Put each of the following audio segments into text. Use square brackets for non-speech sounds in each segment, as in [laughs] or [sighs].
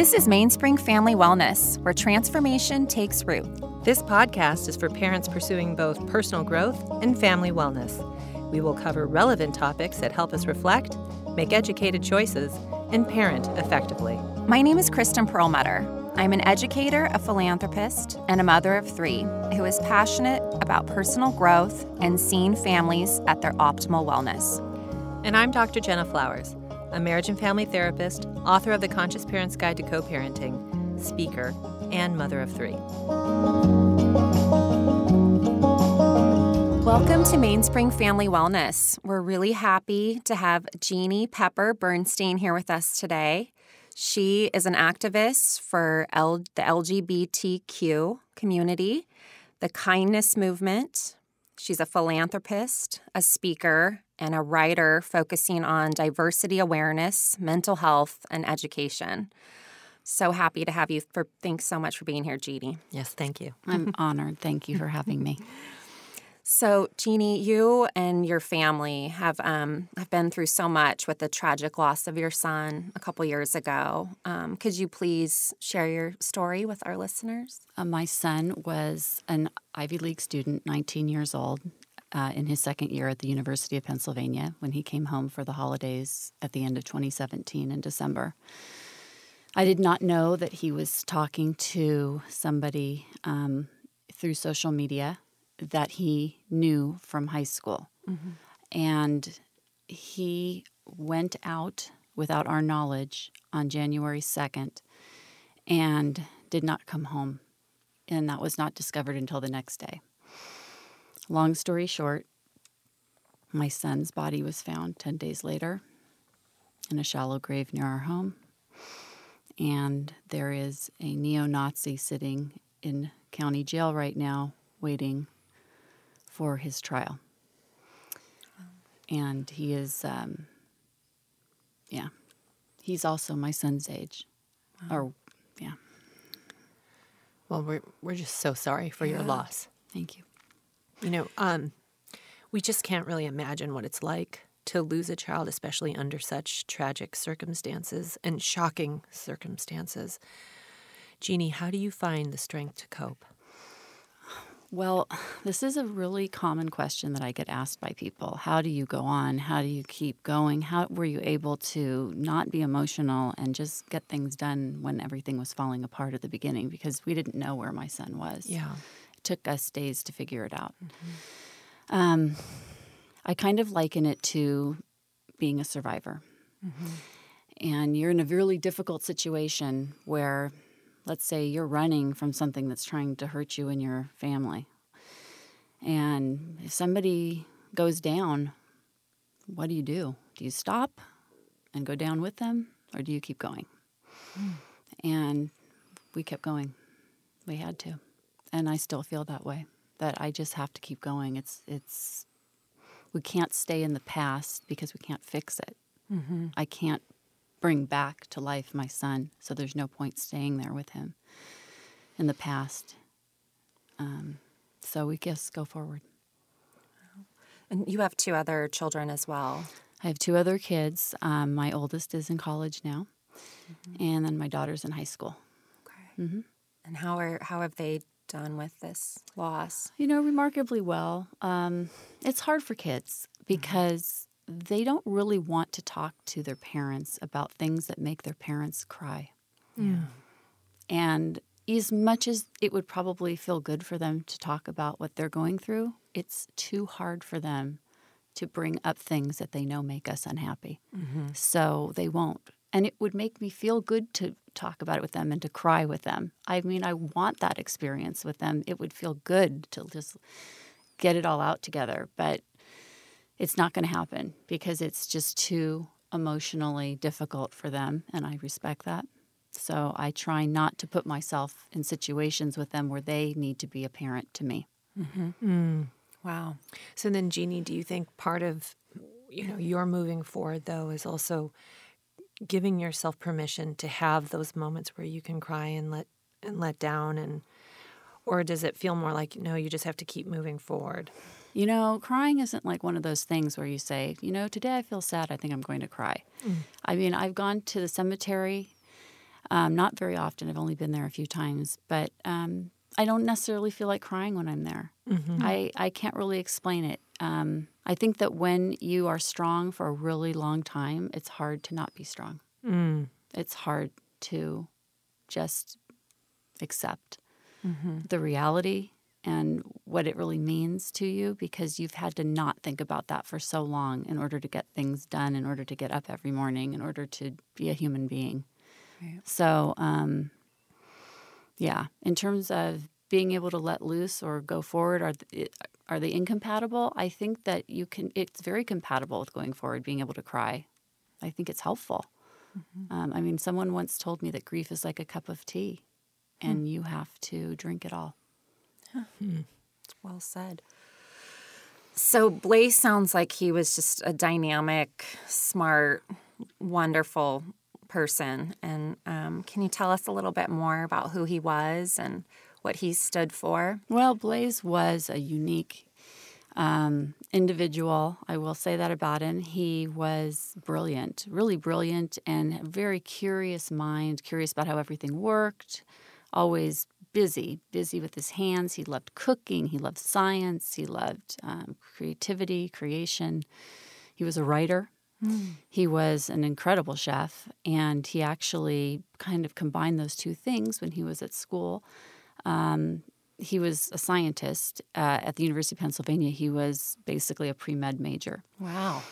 This is Mainspring Family Wellness, where transformation takes root. This podcast is for parents pursuing both personal growth and family wellness. We will cover relevant topics that help us reflect, make educated choices, and parent effectively. My name is Kristen Perlmutter. I'm an educator, a philanthropist, and a mother of three who is passionate about personal growth and seeing families at their optimal wellness. And I'm Dr. Jenna Flowers, a marriage and family therapist, author of The Conscious Parent's Guide to Co parenting, speaker, and mother of three. Welcome to Mainspring Family Wellness. We're really happy to have Jeanne Pepper Bernstein here with us today. She is an activist for L- the LGBTQ community, the kindness movement. She's a philanthropist, a speaker, and a writer focusing on diversity awareness, mental health, and education. So happy to have you. For thanks so much for being here, Jeanne. Yes, thank you. I'm [laughs] honored. Thank you for having me. So, Jeanne, you and your family have um, have been through so much with the tragic loss of your son a couple years ago. Um, could you please share your story with our listeners? Uh, my son was an Ivy League student, 19 years old, uh, in his second year at the University of Pennsylvania when he came home for the holidays at the end of 2017 in December. I did not know that he was talking to somebody um, through social media that he knew from high school. Mm-hmm. And he went out without our knowledge on January 2nd and did not come home. And that was not discovered until the next day. Long story short, my son's body was found 10 days later in a shallow grave near our home. And there is a neo Nazi sitting in county jail right now waiting for his trial. And he is, um, yeah, he's also my son's age. Wow. Or, yeah. Well, we're, we're just so sorry for yeah. your loss. Thank you. You know, um, we just can't really imagine what it's like to lose a child, especially under such tragic circumstances and shocking circumstances. Jeanne, how do you find the strength to cope? Well, [sighs] this is a really common question that I get asked by people. How do you go on? How do you keep going? How were you able to not be emotional and just get things done when everything was falling apart at the beginning? Because we didn't know where my son was. Yeah. It took us days to figure it out. Mm-hmm. Um, I kind of liken it to being a survivor. Mm-hmm. And you're in a really difficult situation where let's say you're running from something that's trying to hurt you and your family. And if somebody goes down, what do you do? Do you stop and go down with them or do you keep going? Mm. And we kept going. We had to. And I still feel that way. That I just have to keep going. It's it's we can't stay in the past because we can't fix it. Mm-hmm. I can't bring back to life my son. So there's no point staying there with him in the past. Um, so we just go forward. And you have two other children as well. I have two other kids. Um, my oldest is in college now, mm-hmm. and then my daughter's in high school. Okay. Mm-hmm. And how are how have they done with this loss? You know, remarkably well. Um, it's hard for kids mm-hmm. because they don't really want to talk to their parents about things that make their parents cry. Yeah. And as much as it would probably feel good for them to talk about what they're going through, it's too hard for them to bring up things that they know make us unhappy. Mm-hmm. So they won't. And it would make me feel good to talk about it with them and to cry with them. I mean, I want that experience with them. It would feel good to just get it all out together. But it's not going to happen because it's just too emotionally difficult for them, and I respect that. So I try not to put myself in situations with them where they need to be a parent to me. Mm-hmm. Mm. Wow. So then, Jeanne, do you think part of you know your moving forward though is also giving yourself permission to have those moments where you can cry and let and let down and or does it feel more like no you just have to keep moving forward you know, crying isn't like one of those things where you say, you know, today I feel sad, I think I'm going to cry. Mm. I mean, I've gone to the cemetery Um, not very often. I've only been there a few times, but um, I don't necessarily feel like crying when I'm there. Mm-hmm. I, I can't really explain it. Um, I think that when you are strong for a really long time, it's hard to not be strong. Mm. It's hard to just accept Mm-hmm. the reality and what it really means to you because you've had to not think about that for so long in order to get things done, in order to get up every morning, in order to be a human being. Right. So, um, yeah, in terms of being able to let loose or go forward, are th- are they incompatible? I think that you can. It's very compatible with going forward, being able to cry. I think it's helpful. Um, I mean, someone once told me that grief is like a cup of tea, and you have to drink it all. Well said. So Blaze sounds like he was just a dynamic, smart, wonderful person. And um, can you tell us a little bit more about who he was and what he stood for? Well, Blaze was a unique um, individual. I will say that about him. He was brilliant, really brilliant, and very curious mind, curious about how everything worked, always busy, busy with his hands. He loved cooking, he loved science, he loved um, creativity, creation. He was a writer. He was an incredible chef, and he actually kind of combined those two things when he was at school. Um, he was a scientist uh, at the University of Pennsylvania. He was basically a pre med major. Wow.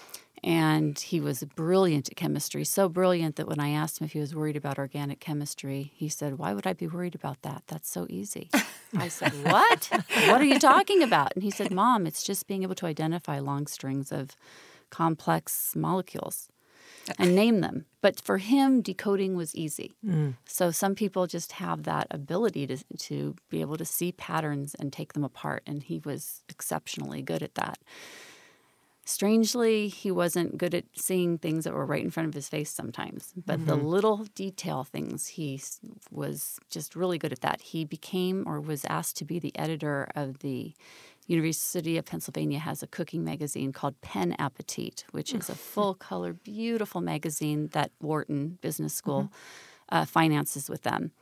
And he was brilliant at chemistry, so brilliant that when I asked him if he was worried about organic chemistry, he said, Why would I be worried about that? That's so easy. I said, [laughs] What? what are you talking about? And he said, Mom, it's just being able to identify long strings of complex molecules and name them. But for him, decoding was easy. Mm. So some people just have that ability to, to be able to see patterns and take them apart, and he was exceptionally good at that. Strangely, he wasn't good at seeing things that were right in front of his face sometimes, but the little detail things, he was just really good at that. He became or was asked to be the editor of the University of Pennsylvania has a cooking magazine called Penn Appétit, which is a [laughs] full color, beautiful magazine that Wharton Business School uh, finances with them.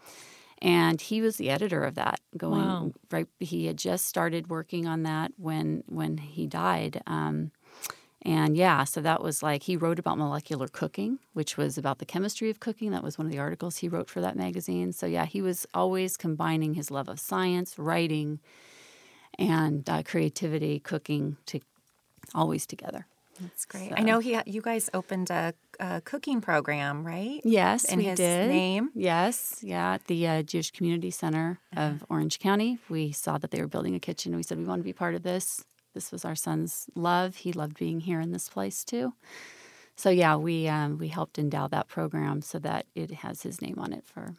And he was the editor of that. Going Wow. right, he had just started working on that when when he died. Um, and yeah, so that was like he wrote about molecular cooking, which was about the chemistry of cooking. That was one of the articles he wrote for that magazine. So yeah, he was always combining his love of science, writing, and uh, creativity, cooking, to always together. That's great. So- I know he. You guys opened a, a cooking program, right? Yes, In his did. name? Yes, yeah, at the uh, Jewish Community Center of Orange County. We saw that they were building a kitchen, and we said we want to be part of this. This was our son's love. He loved being here in this place too. So yeah, we um, we helped endow that program so that it has his name on it for,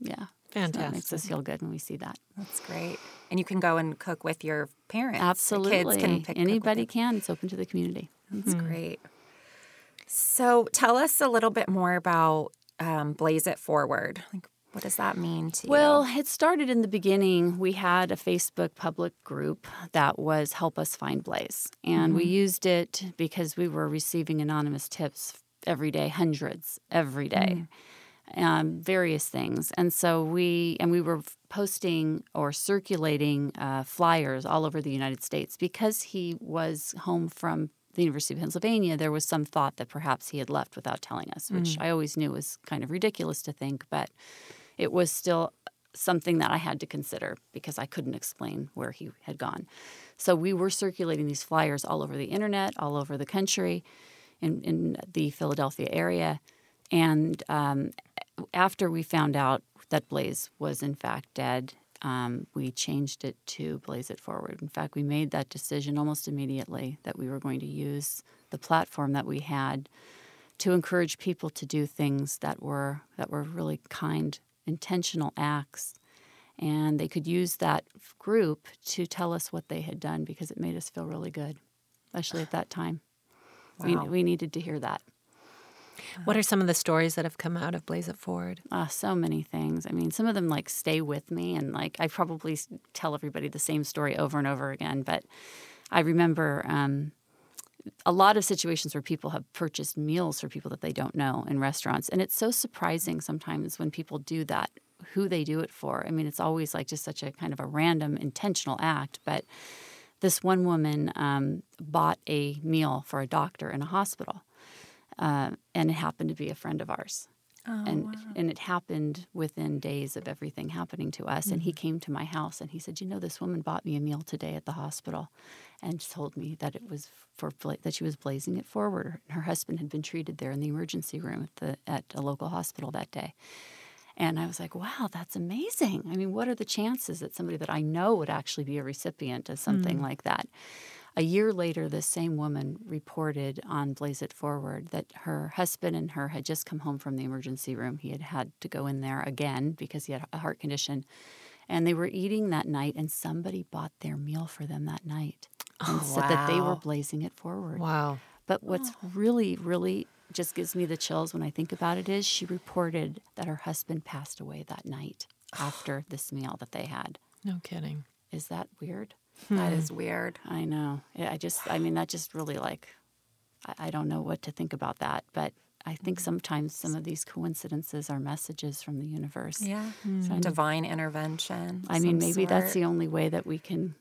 yeah. So makes us feel good when we see that. That's great. And you can go and cook with your parents. The Absolutely, kids can pick, anybody can. It's open to the community. That's great. So tell us a little bit more about um, Blaze It Forward. Like, what does that mean to you? Well, it started in the beginning. We had a Facebook public group that was Help Us Find Blaze. And we used it because we were receiving anonymous tips every day, hundreds every day, um, various things. And so we, and we were posting or circulating uh, flyers all over the United States because he was home from the University of Pennsylvania, there was some thought that perhaps he had left without telling us, which I always knew was kind of ridiculous to think, but it was still something that I had to consider because I couldn't explain where he had gone. So we were circulating these flyers all over the internet, all over the country, in, in the Philadelphia area. And um, after we found out that Blaze was in fact dead, um, we changed it to Blaze It Forward. In fact, we made that decision almost immediately that we were going to use the platform that we had to encourage people to do things that were that were really kind, intentional acts, and they could use that group to tell us what they had done because it made us feel really good, especially at that time. [sighs] Wow. We, we needed to hear that. What are some of the stories that have come out of Blaze It Forward? Uh, so many things. I mean, some of them like stay with me, and like I probably tell everybody the same story over and over again. But I remember um, a lot of situations where people have purchased meals for people that they don't know in restaurants. And it's so surprising sometimes when people do that, who they do it for. I mean, it's always like just such a kind of a random, intentional act. But this one woman um, bought a meal for a doctor in a hospital, uh, and it happened to be a friend of ours. Oh, and wow. and it happened within days of everything happening to us. And he Mm-hmm. came to my house and he said, "You know, this woman bought me a meal today at the hospital, and told me that it was for that she was blazing it forward. Her husband had been treated there in the emergency room at the at a local hospital that day." And I was like, "Wow, that's amazing! I mean, what are the chances that somebody that I know would actually be a recipient of something hmm. like that?" A year later, this same woman reported on Blaze It Forward that her husband and her had just come home from the emergency room. He had had to go in there again because he had a heart condition. And they were eating that night, and somebody bought their meal for them that night Oh, and said that they were blazing it forward. Wow. But what's really, really just gives me the chills when I think about it is she reported that her husband passed away that night [sighs] after this meal that they had. No kidding. Is that weird? That hmm. is weird. I know. I just, I mean, that just really like, I, I don't know what to think about that. But I think mm-hmm. sometimes some of these coincidences are messages from the universe. Yeah. So mm. Divine intervention. I mean, some maybe that's the only way that we can,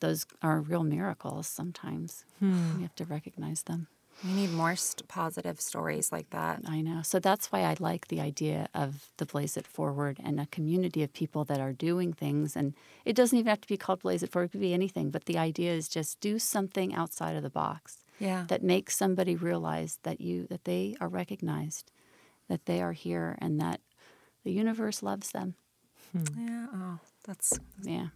those are real miracles sometimes. Hmm. We have to recognize them. We need more st- positive stories like that. I know. So that's why I like the idea of the Blaze It Forward and a community of people that are doing things. And it doesn't even have to be called Blaze It Forward, it could be anything. But the idea is just do something outside of the box Yeah. that makes somebody realize that you that they are recognized, that they are here, and that the universe loves them. Hmm. yeah. Oh, that's Yeah.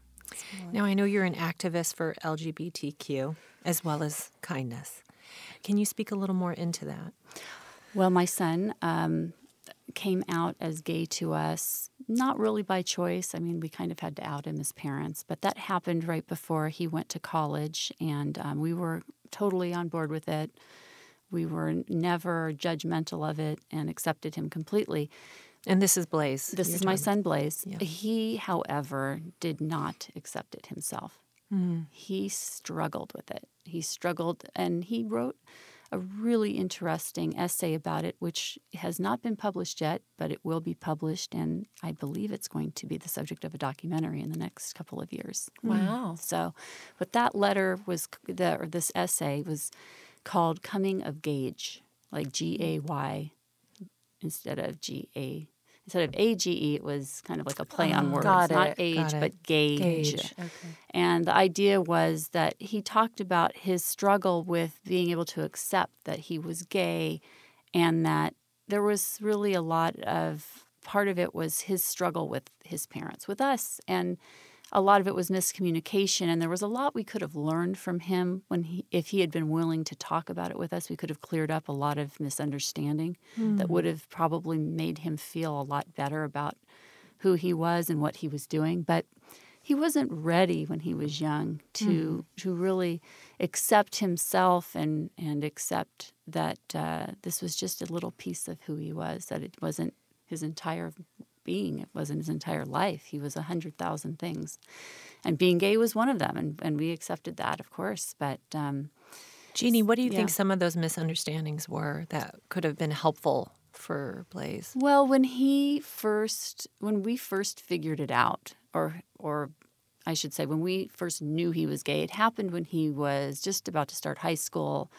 Now, I know you're an activist for LGBTQ as well as kindness. Can you speak a little more into that? Well, my son um, came out as gay to us, not really by choice. I mean, we kind of had to out him as parents, but that happened right before he went to college, and um, we were totally on board with it. We were never judgmental of it and accepted him completely. And this is Blaze. This you're is my son Blaze. Yeah. He, however, did not accept it himself. Hmm. He struggled with it. He struggled, and he wrote a really interesting essay about it, which has not been published yet, but it will be published, and I believe it's going to be the subject of a documentary in the next couple of years. Hmm. wow. So, but that letter was the or this essay was called "Coming of Gage," like G A Y instead of G A instead of A G E. It was kind of like a play on ah, words, got not it, age but gauge. Gauge. Okay. And the idea was that he talked about his struggle with being able to accept that he was gay and that there was really a lot of part of it was his struggle with his parents, with us. And a lot of it was miscommunication and there was a lot we could have learned from him when he if he had been willing to talk about it with us we could have cleared up a lot of misunderstanding that would have probably made him feel a lot better about who he was and what he was doing. But he wasn't ready when he was young to to really accept himself and and accept that uh, this was just a little piece of who he was that it wasn't his entire being it wasn't his entire life he was a hundred thousand things and being gay was one of them and, and we accepted that of course but um, Jeanne, what do you Yeah. think some of those misunderstandings were that could have been helpful for Blaze? Well, when he first, when we first figured it out, or or I should say, when we first knew he was gay, it happened when he was just about to start high school,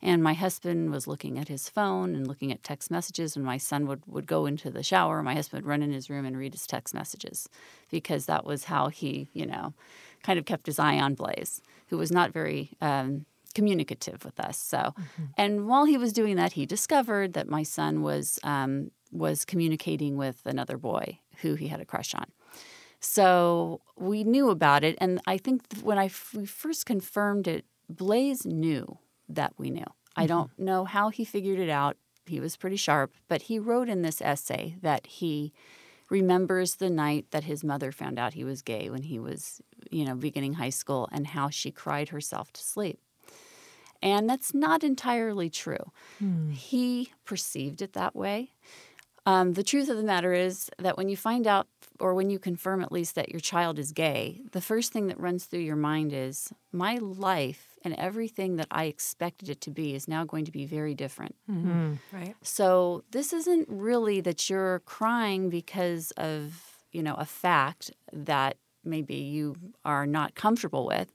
and my husband was looking at his phone and looking at text messages, and my son would would go into the shower, my husband would run in his room and read his text messages, because that was how he, you know, kind of kept his eye on Blaze, who was not very. Um, communicative with us. So and while he was doing that he discovered that my son was um, was communicating with another boy who he had a crush on. So we knew about it and i think when I f- we first confirmed it blaze knew that we knew. I don't know how he figured it out. He was pretty sharp but he wrote in this essay that he remembers the night that his mother found out he was gay when he was you know beginning high school and how she cried herself to sleep. And that's not entirely true. He perceived it that way. Um, the truth of the matter is that when you find out, or when you confirm at least that your child is gay, the first thing that runs through your mind is my life and everything that I expected it to be is now going to be very different. Mm-hmm. Right. So this isn't really that you're crying because of, you know, a fact that maybe you are not comfortable with.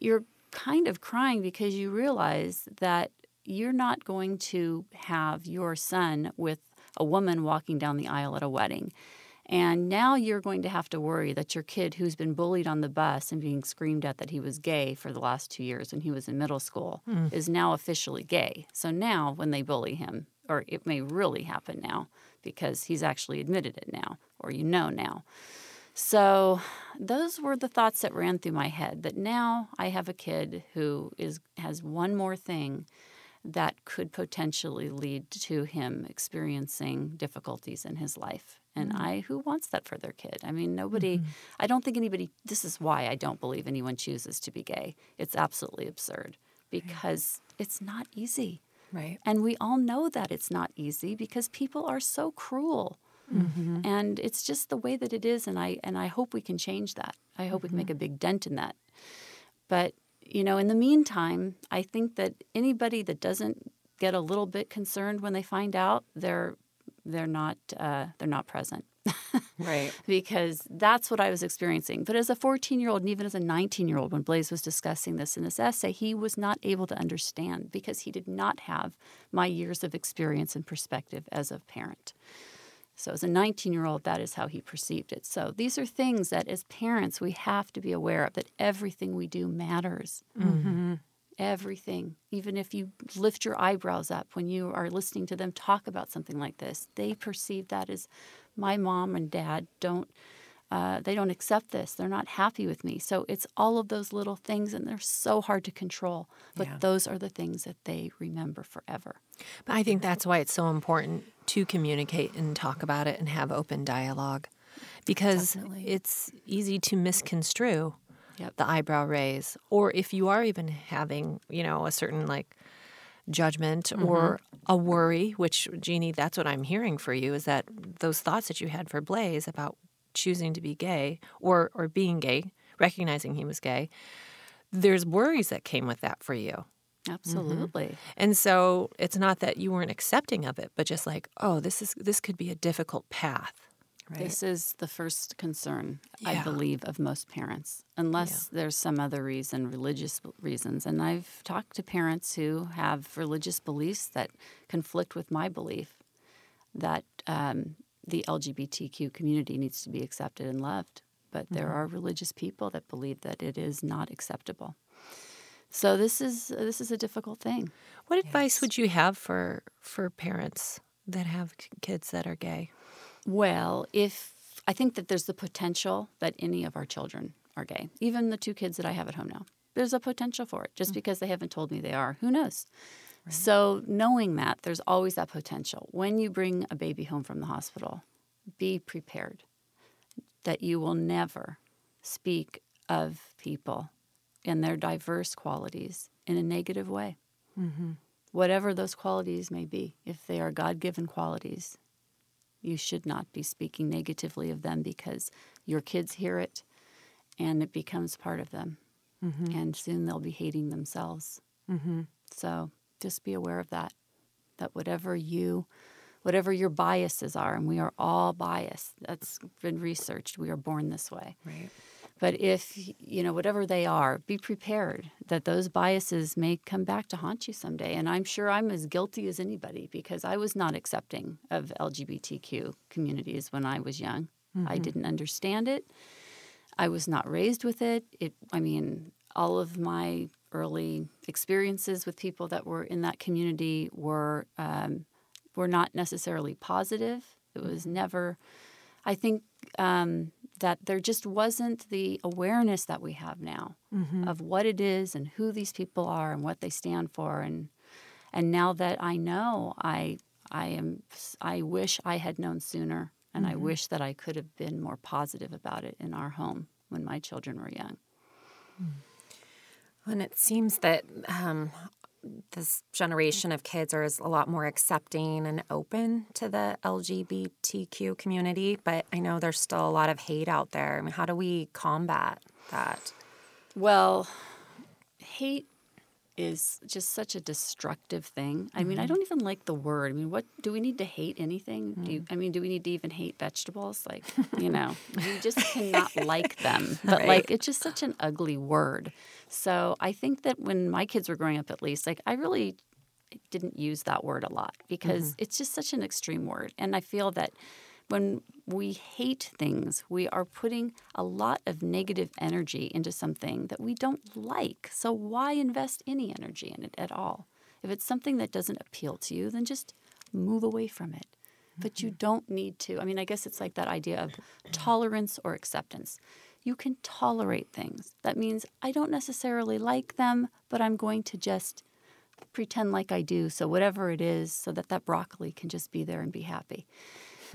You're kind of crying because you realize that you're not going to have your son with a woman walking down the aisle at a wedding. And now you're going to have to worry that your kid, who's been bullied on the bus and being screamed at that he was gay for the last two years when he was in middle school, Mm. is now officially gay. So now when they bully him, or it may really happen now because he's actually admitted it now, or you know now. So those were the thoughts that ran through my head that now I have a kid who is has one more thing that could potentially lead to him experiencing difficulties in his life. And mm-hmm. I who wants that for their kid? I mean, nobody mm-hmm. I don't think anybody this is why I don't believe anyone chooses to be gay. It's absolutely absurd because it's not easy. Right. And we all know that it's not easy because people are so cruel. Mm-hmm. And it's just the way that it is and I and I hope we can change that. I hope we can make a big dent in that. But, you know, in the meantime, I think that anybody that doesn't get a little bit concerned when they find out, they're they're not uh, they're not present [laughs] Right. because that's what I was experiencing. But as a 14 year old and even as a 19 year old, when Blaze was discussing this in this essay, he was not able to understand because he did not have my years of experience and perspective as a parent. So, as a 19 year old, that is how he perceived it. So, these are things that as parents we have to be aware of that everything we do matters. Everything. Even if you lift your eyebrows up when you are listening to them talk about something like this, they perceive that as my mom and dad don't. Uh, they don't accept this. They're not happy with me. So it's all of those little things, and they're so hard to control. But Yeah. those are the things that they remember forever. But I think that's why it's so important to communicate and talk about it and have open dialogue because Definitely. it's easy to misconstrue Yep. the eyebrow raise or if you are even having, you know, a certain like judgment or mm-hmm. a worry, which Jeanne, that's what I'm hearing for you is that those thoughts that you had for Blaze about choosing to be gay or or being gay, recognizing he was gay, there's worries that came with that for you. Absolutely. Mm-hmm. And so it's not that you weren't accepting of it, but just like, oh, this is this could be a difficult path. Right. This is the first concern, I believe, of most parents, unless there's some other reason, religious reasons. And I've talked to parents who have religious beliefs that conflict with my belief that um, the LGBTQ community needs to be accepted and loved. But there are religious people that believe that it is not acceptable. So this is this is a difficult thing. What advice would you have for for parents that have kids that are gay? Well, if I think that there's the potential that any of our children are gay, even the two kids that I have at home now, there's a potential for it just mm. because they haven't told me they are. Who knows? So, knowing that, there's always that potential. When you bring a baby home from the hospital, be prepared that you will never speak of people and their diverse qualities in a negative way. Mm-hmm. Whatever those qualities may be, if they are God given qualities, you should not be speaking negatively of them because your kids hear it and it becomes part of them. Mm-hmm. And soon they'll be hating themselves. Mm-hmm. So just be aware of that. That whatever you, whatever your biases are, and we are all biased, that's been researched. We are born this way. Right. But if, you know, whatever they are, be prepared that those biases may come back to haunt you someday. And I'm sure I'm as guilty as anybody because I was not accepting of LGBTQ communities when I was young. I didn't understand it. I was not raised with it. It I mean, all of my early experiences with people that were in that community were um, were not necessarily positive. It was never I think um, that there just wasn't the awareness that we have now mm-hmm. of what it is and who these people are and what they stand for. And and now that I know, I I am I wish I had known sooner and I mm-hmm. wish that I could have been more positive about it in our home when my children were young. Mm. And it seems that um, this generation of kids are a lot more accepting and open to the LGBTQ community, but I know there's still a lot of hate out there. I mean, how do we combat that? Well, hate is just such a destructive thing. I mean, I mm-hmm. don't even like the word. I mean, what do we need to hate anything? Do you, mm. I mean, do we need to even hate vegetables? Like, [laughs] you know, you just cannot like them. [laughs] But Right. like, it's just such an ugly word. So I think that when my kids were growing up, at least, like, I really didn't use that word a lot because mm-hmm. it's just such an extreme word. And I feel that when we hate things, we are putting a lot of negative energy into something that we don't like. So why invest any energy in it at all? If it's something that doesn't appeal to you, then just move away from it. But you mm-hmm. don't need to. I mean, I guess it's like that idea of tolerance or acceptance. You can tolerate things. That means I don't necessarily like them, but I'm going to just pretend like I do. So whatever it is, so that that broccoli can just be there and be happy.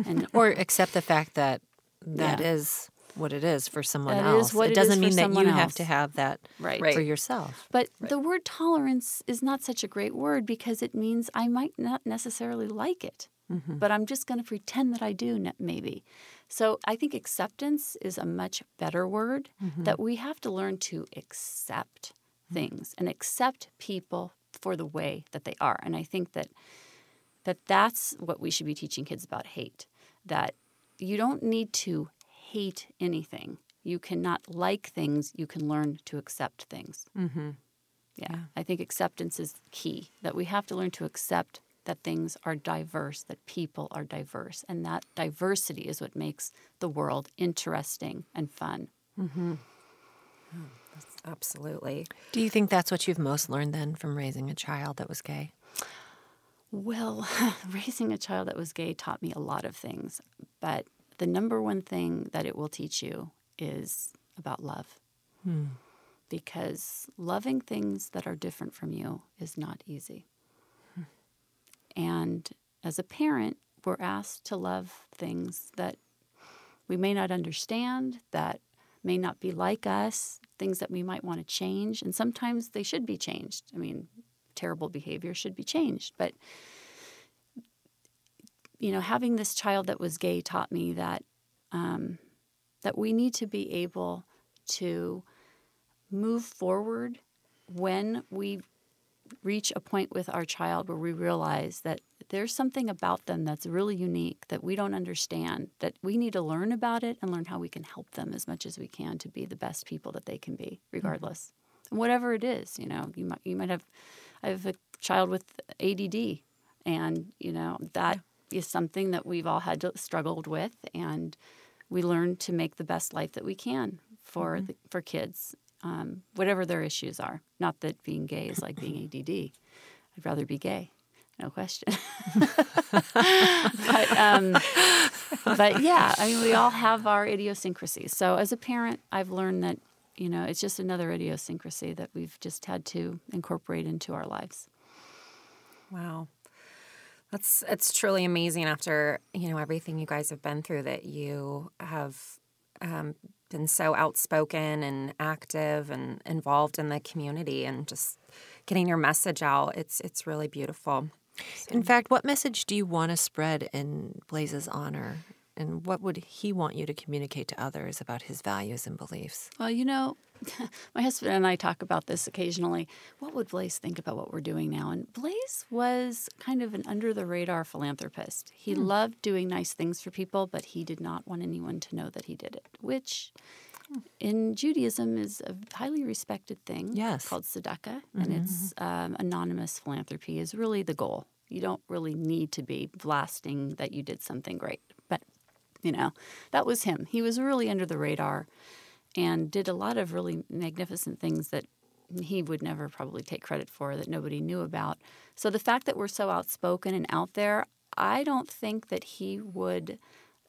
And [laughs] or accept the fact that that Yeah. is what it is for someone That else. is what it it doesn't mean that you have to have that Right. for yourself. But the word tolerance is not such a great word because it means I might not necessarily like it, mm-hmm. but I'm just going to pretend that I do, maybe. So I think acceptance is a much better word mm-hmm. that we have to learn to accept mm-hmm. things and accept people for the way that they are. And I think that that that's what we should be teaching kids about hate that you don't need to hate anything you cannot like things you can learn to accept things Mm-hmm. yeah, I think acceptance is key. That we have to learn to accept that things are diverse, that people are diverse, and that diversity is what makes the world interesting and fun. Absolutely. Do you think that's what you've most learned then from raising a child that was gay? Well, [laughs] raising a child that was gay taught me a lot of things, but the number one thing that it will teach you is about love. Hmm. Because loving things that are different from you is not easy. Hmm. And as a parent, we're asked to love things that we may not understand, that may not be like us, things that we might want to change. And sometimes they should be changed. I mean, terrible behavior should be changed. But, you know, having this child that was gay taught me that, um, that we need to be able to move forward when we reach a point with our child where we realize that there's something about them that's really unique that we don't understand that we need to learn about it and learn how we can help them as much as we can to be the best people that they can be regardless and whatever it is you know you might you might have i have a child with add and you know that is something that we've all had to struggled with and we learn to make the best life that we can for the, for kids um, whatever their issues are. Not that being gay is like being ADD. I'd rather be gay, no question. [laughs] but um, but yeah, I mean, we all have our idiosyncrasies. So as a parent, I've learned that you know it's just another idiosyncrasy that we've just had to incorporate into our lives. Wow. That's it's truly amazing after, you know, everything you guys have been through that you have um, been so outspoken and active and involved in the community and just getting your message out. It's it's really beautiful. In fact, what message do you want to spread in Blaze's honor? And what would he want you to communicate to others about his values and beliefs? Well, you know, [laughs] my husband and I talk about this occasionally. What would Blaze think about what we're doing now? And Blaze was kind of an under the radar philanthropist. He hmm. loved doing nice things for people, but he did not want anyone to know that he did it, which hmm. in Judaism is a highly respected thing Yes. called tzedakah, and mm-hmm. it's um, anonymous philanthropy is really the goal. You don't really need to be blasting that you did something great, you know that was him. He was really under the radar and did a lot of really magnificent things that he would never probably take credit for that nobody knew about. So the fact that we're so outspoken and out there, I don't think that he would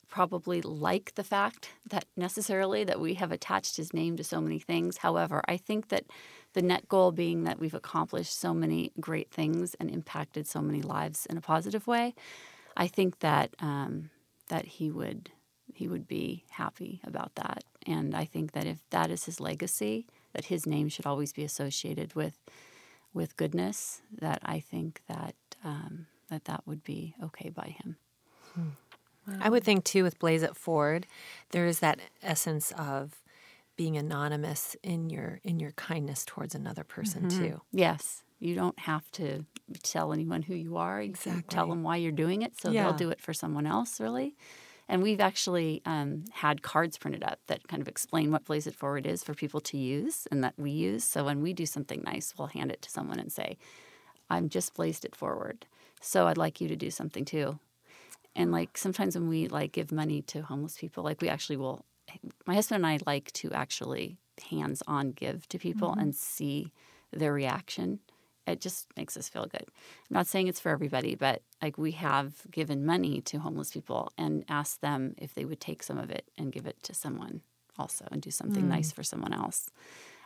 probably like the fact that necessarily that we have attached his name to so many things. However, I think that the net goal being that we've accomplished so many great things and impacted so many lives in a positive way, I think that um, that he would he would be happy about that. And I think that if that is his legacy, that his name should always be associated with with goodness. That I think that um, that that would be okay by him. I would think too with Blaze It Forward, there is that essence of being anonymous in your in your kindness towards another person Mm-hmm. too. Yes, you don't have to tell anyone who you are. You can tell them why you're doing it, so Yeah. they'll do it for someone else, really. And we've actually um, had cards printed up that kind of explain what Blaze It Forward is for people to use and that we use. So when we do something nice, we'll hand it to someone and say, I'm just blazed it forward. So I'd like you to do something too. And like sometimes when we like give money to homeless people, like we actually will, my husband and I like to actually hands on give to people and see their reaction. It just makes us feel good. I'm not saying it's for everybody, but like we have given money to homeless people and asked them if they would take some of it and give it to someone also and do something mm. nice for someone else.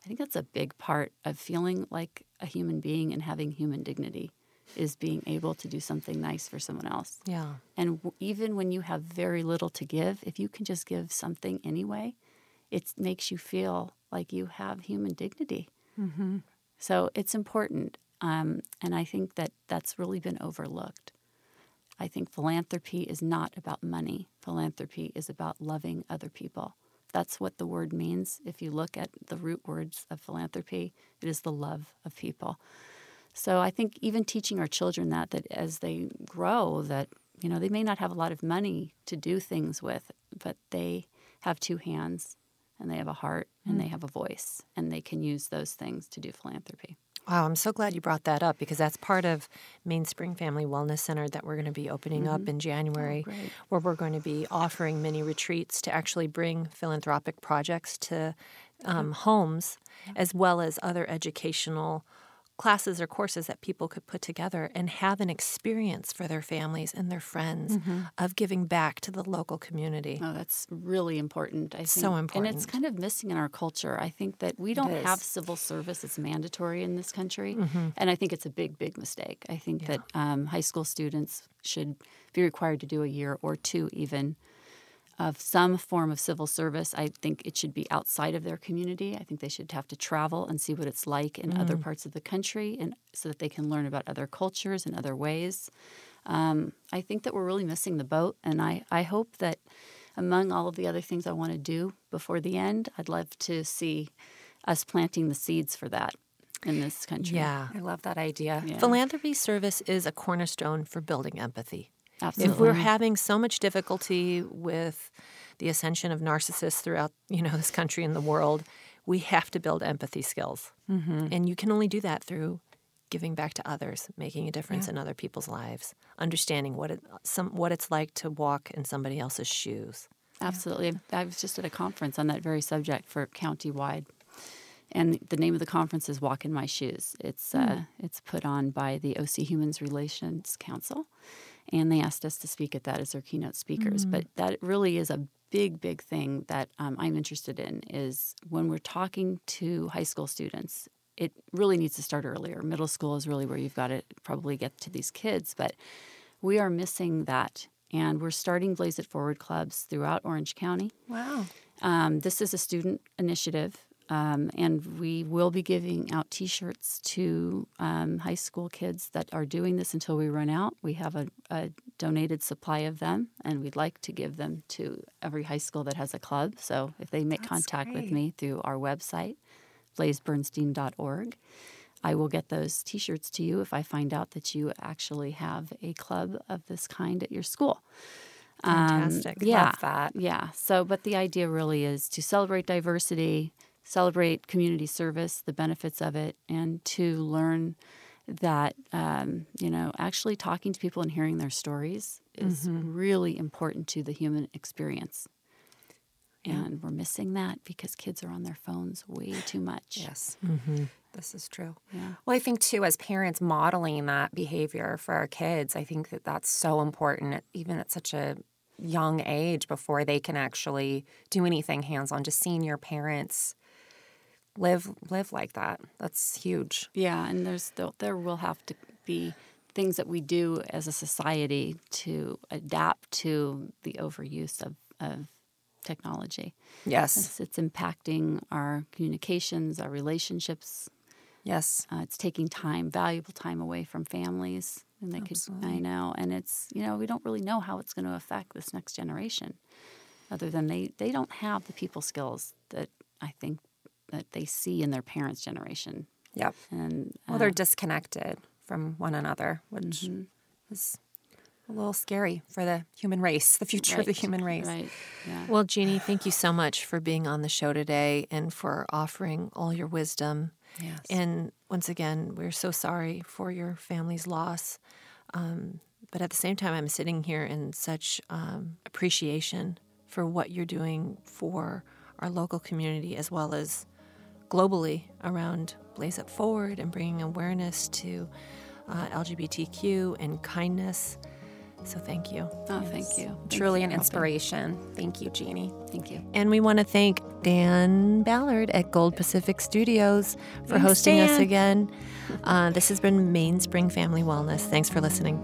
I think that's a big part of feeling like a human being and having human dignity is being able to do something nice for someone else. Yeah. And w- even when you have very little to give, if you can just give something anyway, it makes you feel like you have human dignity. Mm-hmm. So it's important. Um, and I think that that's really been overlooked. I think philanthropy is not about money, philanthropy is about loving other people. That's what the word means. If you look at the root words of philanthropy, it is the love of people. So I think even teaching our children that that as they grow that you know they may not have a lot of money to do things with, but they have two hands and they have a heart and they have a voice and they can use those things to do philanthropy. Wow, I'm so glad you brought that up because that's part of Mainspring Family Wellness Center that we're going to be opening up in January, great. where we're going to be offering mini retreats to actually bring philanthropic projects to um, homes, as well as other educational classes or courses that people could put together and have an experience for their families and their friends of giving back to the local community. Oh, that's really important. I think. So important. And it's kind of missing in our culture. I think that we don't have civil service. It's mandatory in this country. Mm-hmm. And I think it's a big, big mistake. I think that um, high school students should be required to do a year or two even of some form of civil service. I think it should be outside of their community. I think they should have to travel and see what it's like in Mm. other parts of the country and so that they can learn about other cultures and other ways. Um, I think that we're really missing the boat, and I, I hope that among all of the other things I want to do before the end, I'd love to see us planting the seeds for that in this country. Yeah. I love that idea. Yeah. Philanthropy service is a cornerstone for building empathy. Absolutely. If we're having so much difficulty with the ascension of narcissists throughout, you know, [laughs] this country and the world, we have to build empathy skills. Mm-hmm. And you can only do that through giving back to others, making a difference in other people's lives, understanding what it some what it's like to walk in somebody else's shoes. Absolutely. I was just at a conference on that very subject for county-wide. And the name of the conference is Walk in My Shoes. It's uh, it's put on by the OC Humans Relations Council, and they asked us to speak at that as their keynote speakers. But that really is a big, big thing that um, I'm interested in. Is when we're talking to high school students, it really needs to start earlier. Middle school is really where you've got to probably get to these kids, but we are missing that. And we're starting Blaze It Forward clubs throughout Orange County. Wow. Um, this is a student initiative, um, and we will be giving out T-shirts to um, high school kids that are doing this until we run out. We have a, a donated supply of them, and we'd like to give them to every high school that has a club. So if they make contact with me through our website, blazebernstein.org, I will get those T-shirts to you if I find out that you actually have a club of this kind at your school. Um, Fantastic. yeah, Love that. Yeah. So, but the idea really is to celebrate diversity, celebrate community service, the benefits of it, and to learn that um, you know actually talking to people and hearing their stories is really important to the human experience. And we're missing that because kids are on their phones way too much. Yes. Mm-hmm. This is true. Yeah. Well, I think too, as parents modeling that behavior for our kids, I think that that's so important, even at such a young age before they can actually do anything hands on. Just seeing your parents live live like that. That's huge. Yeah, and there's there, there will have to be things that we do as a society to adapt to the overuse of, of technology. Yes. It's, it's impacting our communications, our relationships. Yes. Uh, it's taking time, valuable time away from families. And they could, I know, and it's you know we don't really know how it's going to affect this next generation, other than they they don't have the people skills that I think that they see in their parents' generation. Yep. And Well, uh, they're disconnected from one another, which Mm-hmm. is a little scary for the human race, the future of the human race. Right. Yeah. Well, Jeanne, thank you so much for being on the show today and for offering all your wisdom. Yes. And once again, we're so sorry for your family's loss. Um, but at the same time, I'm sitting here in such um, appreciation for what you're doing for our local community as well as globally around Blaze It Forward and bringing awareness to uh, LGBTQ and kindness. So thank you. oh, thank you. Thank Truly you an for helping. inspiration. Thank you, Jeannie. Thank you. And we want to thank Dan Ballard at Gold Pacific Studios for Thanks, hosting us again. Uh, this has been Mainspring Family Wellness. Thanks for listening.